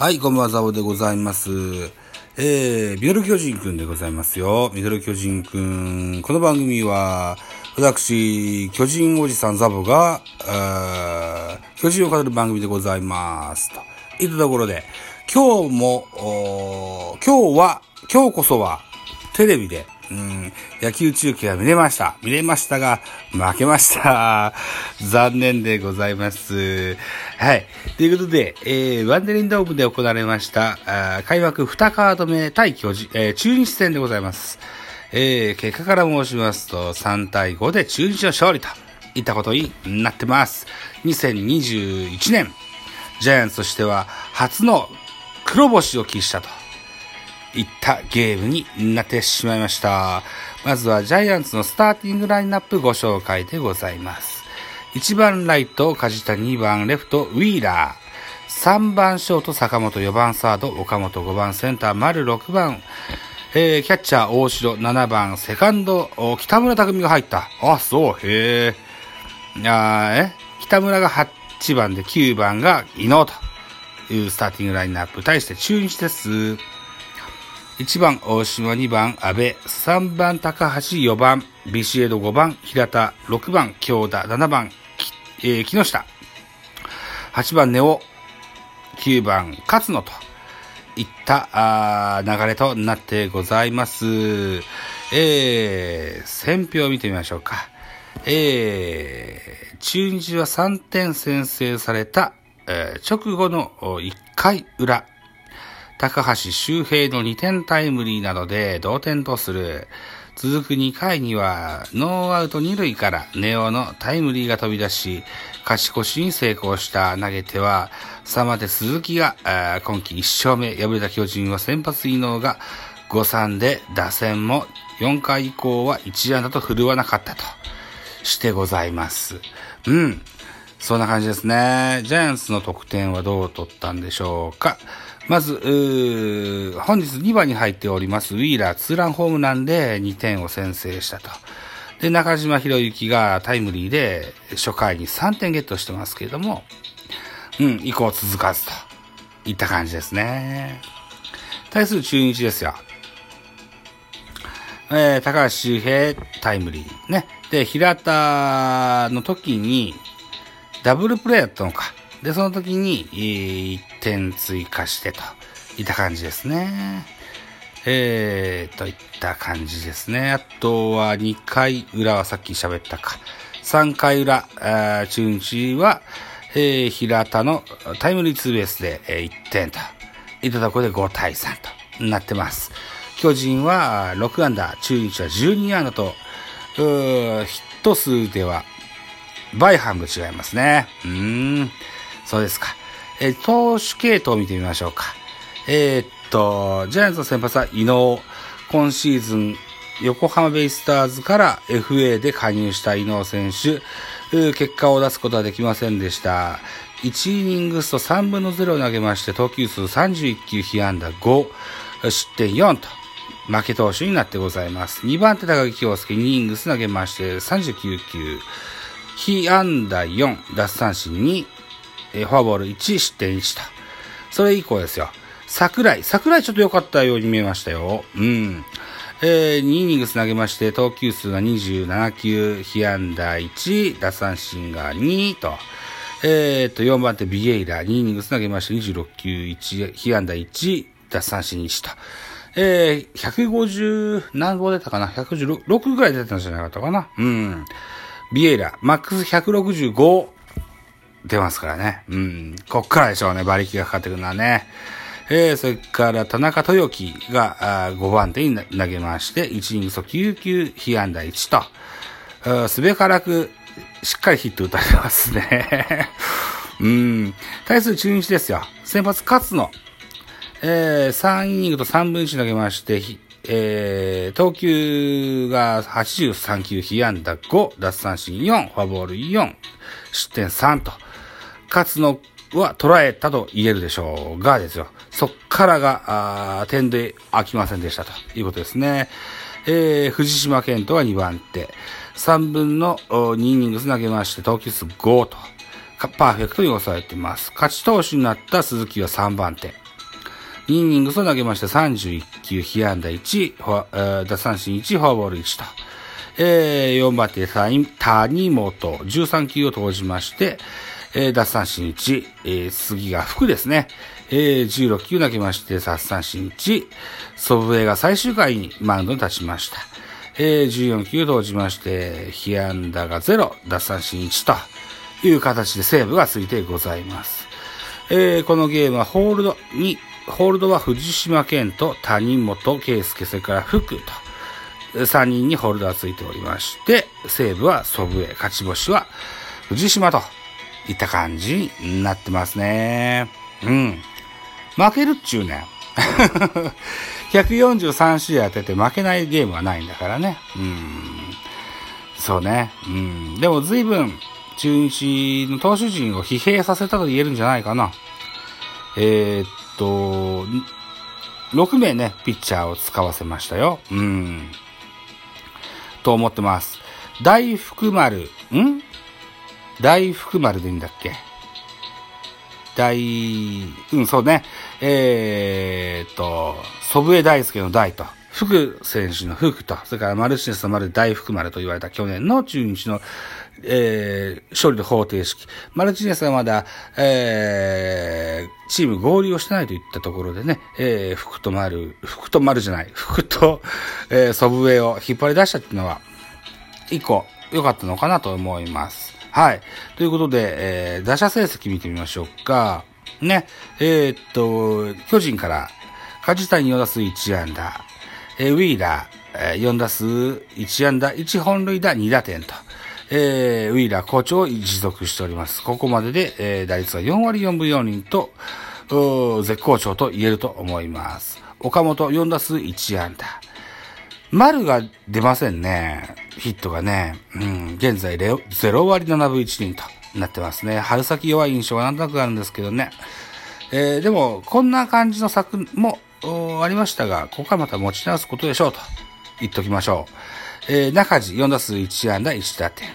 はい、こんばんは、ザボでございます。えー、ミドル巨人くんでございますよ。ミドル巨人くん。この番組は、私、巨人おじさんザボが、巨人を語る番組でございます。と。いったところで、今日も、今日は、今日こそは、テレビで、うん、野球中継は見れました。見れましたが、負けました。残念でございます。はい。ということで、えー、ワンデリンドームで行われました、あ開幕2カード目対巨人、えー、中日戦でございます。えー、結果から申しますと、3対5で中日の勝利といったことになってます。2021年、ジャイアンツとしては初の黒星を喫したと。いったゲームになってしまいました。まずはジャイアンツのスターティングラインナップご紹介でございます。1番ライト、梶谷、2番レフト、ウィーラー。3番ショート、坂本、4番サード、岡本、5番センター、丸、6番、えー、キャッチャー、大城、7番、セカンド、北村匠が入った。あ、そう、へえ。あえ？北村が8番で9番が伊野というスターティングラインナップ。対して中日です。1番大島、2番安倍、3番高橋、4番ビシエド、5番平田、6番京田、7番、えー木下、8番ネオ、9番勝野といったあ流れとなってございます。えー、選票見てみましょうか。えー、中日は3点先制された、えー直後の1回裏、高橋周平の2点タイムリーなどで同点とする。続く2回には、ノーアウト2塁からネオのタイムリーが飛び出し、勝ち越しに成功した投げては、サで鈴木が、今季1勝目、敗れた巨人は先発異能が5-3で打線も4回以降は1安打と振るわなかったとしてございます。うん。そんな感じですね。ジャイアンツの得点はどう取ったんでしょうか。まず、本日2番に入っております、ウィーラーツーランホームランで2点を先制したと。で、中島博之がタイムリーで初回に3点ゲットしてますけれども、うん、以降続かずといった感じですね。対する中日ですよ。えー、高橋周平タイムリー。ね。で、平田の時に、ダブルプレーだったのか。で、その時に、えー、点追加してといった感じですね。えー、といった感じですね。あとは2回裏はさっき喋ったか。3回裏、あ中日は、えー、平田のタイムリーツーベースで、えー1点といったところで5対3となってます。巨人は6安打、中日は12安打と、うーヒット数では倍半分違いますね。うん。そうですか。えー投手系統を見てみましょうか。えーっと、ジャイアンツの先発は伊能。今シーズン、横浜ベイスターズから FA で加入した伊能選手。結果を出すことはできませんでした。1イニングスと3分の0を投げまして、投球数31球、被安打5、失点4と。負け投手になってございます。2番手高木京介2イニングス投げまして39球、被安打4、奪三振2、えーフォアボール1、失点1と。それ以降ですよ。桜井。桜井ちょっと良かったように見えましたよ。うん。えー、2イニングス投げまして、投球数が27球、被安打1、奪三振が2と。えー、と、4番手ビエイラ、2イニングス投げまして26球、1、被安打1、奪三振1と。えー、150何号出たかな ?156 ぐらい出たんじゃなかったかな？うん。ビエイラ、マックス165出ますからね。うん。こっからでしょうね、馬力がかかってくるのはね。えー、それから田中豊樹があ5番手に投げまして、1イニングス9球、被安打1と、すべからくしっかりヒット打たれますね。うん。対する中日ですよ。先発勝野。えー、3イニングと3分1投げまして、えー、投球が83球、被安打5、奪三振4、フォアボール4、失点3と、勝野は捉えたと言えるでしょうがですよ。そっからが、あ点で飽きませんでしたということですね。えー、藤島健人は2番手。3分の2イニングス投げまして、投球数5と、パーフェクトに抑えてます。勝ち投手になった鈴木は3番手。2イニングスを投げまして31球、被安打1、奪三振1、フォアボール1と。えー、4番手、谷本、13球を投じまして、えー、奪三振1、えー、杉が福ですね。えー、16球投げまして、奪三振1、祖父江が最終回にマウンドに立ちました。えー、14球投じまして、被安打が0、奪三振1という形でセーブがついてございます。えー、このゲームはホールドに、ホールドは藤島健と谷本圭介、それから福と、3人にホールドがついておりまして、西武は祖父江、勝ち星は藤島といった感じになってますね。うん。負けるっちゅうね。143試合当てて負けないゲームはないんだからね。うん。そうね。うん。でも随分、中日の投手陣を疲弊させたと言えるんじゃないかな。えー、っと、6名ね、ピッチャーを使わせましたよ。うん。と思ってます。大福丸、ん？大福丸でいいんだっけ？大、うん、そうね。えー、っと、祖父江大輔の大と、福選手の福と、それからマルチネスの丸大福丸と言われた去年の中日の、えー、勝利の方程式。マルチネスはまだ、えー、チーム合流をしてないといったところでね、えー、福と丸、福と丸じゃない、福と、えー、祖父江を引っ張り出したっていうのは、一個良かったのかなと思います。はい。ということで、えー、打者成績見てみましょうか。ね。えー、っと、巨人から、梶谷4打数1安打、えー、ウィーラー、えー、4打数1安打、1本塁打2打点と、えー、ウィーラー好調を持続しております。ここまでで、えー、打率は4割4分4厘と、絶好調と言えると思います。岡本4打数1安打。丸が出ませんね。ヒットがね。うん、現在0割7分1厘となってますね。春先弱い印象がなんとなくあるんですけどね。えー、でも、こんな感じの作もありましたが、ここからまた持ち直すことでしょうと言っときましょう。えー、中地4打数1安打1打点。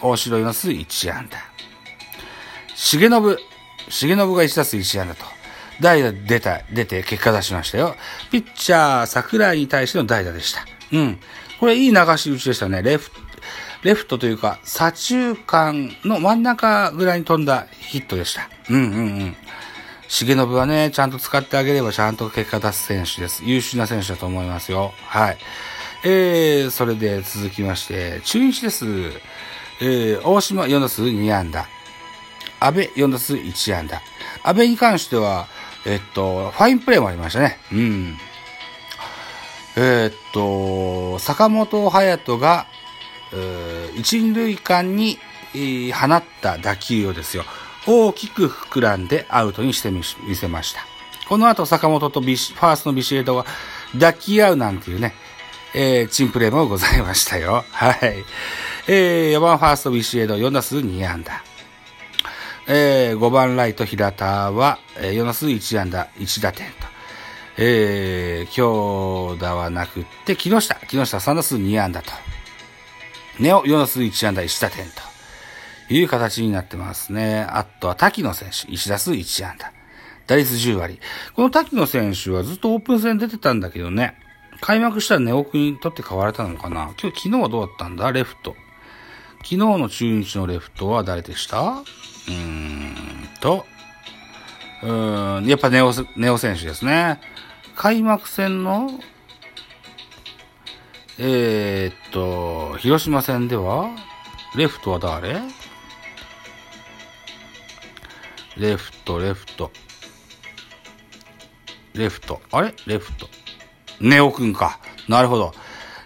大城4打数1安打。重信、重信が1打数1安打と。代打出た、出て結果出しましたよ。ピッチャー桜井に対しての代打でした。うん。これいい流し打ちでしたね。レフト、レフトというか、左中間の真ん中ぐらいに飛んだヒットでした。うんうんうん。重信はね、ちゃんと使ってあげればちゃんと結果出す選手です。優秀な選手だと思いますよ。はい。えー、それで続きまして、中日です。えー、大島4打数2安打。安倍4打数1安打。安倍に関しては、えっと、ファインプレーもありましたね。うん。えー、っと、坂本隼人が、えー、一塁間に、えー、放った打球をですよ、大きく膨らんでアウトにしてみせました。この後、坂本とビシファーストのビシエドが抱き合うなんていうね、えー、チンプレーもございましたよ。はい。えー、4番ファーストビシエド4打数2安打。えー、5番ライト平田は、えー、4打数1安打1打点と。えー、強打はなくって、木下、木下3打数2安打と。ネオ4打数1安打1打点という形になってますね。あとは滝野選手、1打数1安打。打率10割。この滝野選手はずっとオープン戦出てたんだけどね。開幕したらネオ君にとって変われたのかな？今日、昨日はどうだったんだ？レフト。昨日の中日のレフトは誰でした？うーんと、うーん、やっぱネオ、ネオ選手ですね。開幕戦の、えー、っと、広島戦では、レフトは誰？レフト、レフト。レフト。あれ？レフト。ネオくんか。なるほど。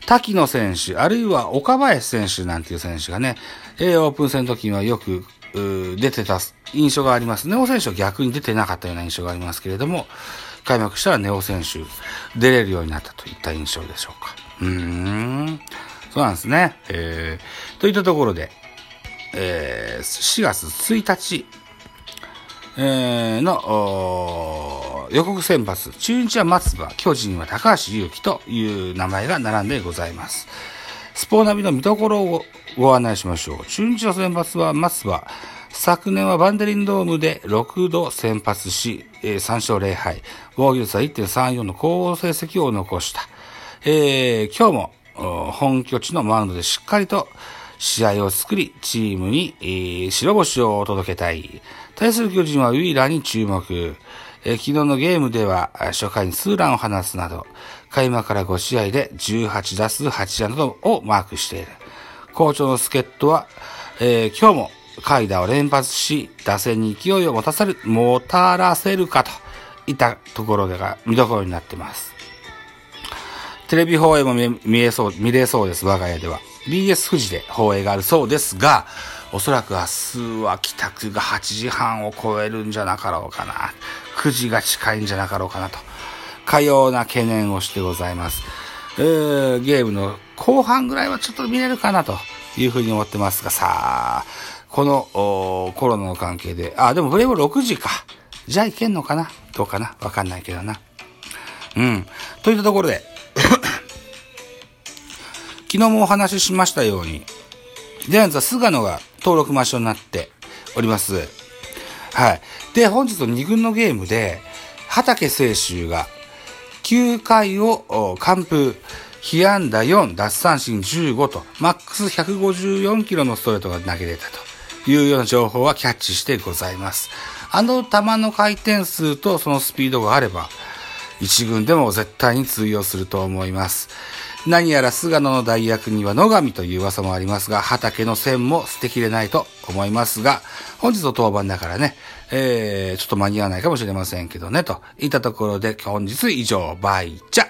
滝野選手、あるいは岡林選手なんていう選手がね、えー、オープン戦の時にはよく、出てた印象があります。ネオ選手は逆に出てなかったような印象がありますけれども、開幕したらネオ選手出れるようになったといった印象でしょうか。うーん。そうなんですね。えー、といったところで、えー、4月1日、えー、の、予告先発、中日は松葉、巨人は高橋祐希という名前が並んでございます。スポーナビの見どころをご案内しましょう。中日の先発は松葉、昨年はバンデリンドームで6度先発し、えー、3勝0敗、防御率は1.34の高成績を残した。えー、今日も本拠地のマウンドでしっかりと試合を作り、チームに、えー、白星を届けたい。対する巨人はウィーラーに注目。え、昨日のゲームでは初回にツーランを放つなど、開幕から5試合で18打数8安打をマークしている。好調の助っ人は、えー、今日も回打を連発し、打線に勢いを持たせる、もたらせるかといったところが見どころになっています。テレビ放映も見えそう、見れそうです、我が家では。BS 富士で放映があるそうですが、おそらく明日は帰宅が8時半を超えるんじゃなかろうかな。9時が近いんじゃなかろうかなと。かような懸念をしてございます。えー、ゲームの後半ぐらいはちょっと見れるかなというふうに思ってますが、さあ、このコロナの関係で、あ、でもフレーム6時か。じゃあいけんのかな？どうかな？わかんないけどな。うん。といったところで、昨日もお話ししましたように、ジャイアンツは菅野が登録抹消になっております。はい。で、本日の2軍のゲームで、畑清舟が9回を完封、被安打4、奪三振15と、マックス154キロのストレートが投げれたというような情報はキャッチしてございます。あの球の回転数とそのスピードがあれば、一軍でも絶対に通用すると思います。何やら菅野の代役には野上という噂もありますが、畑の線も捨てきれないと思いますが、本日の当番だからね、えー、ちょっと間に合わないかもしれませんけどね、と言ったところで本日以上、バイチャ。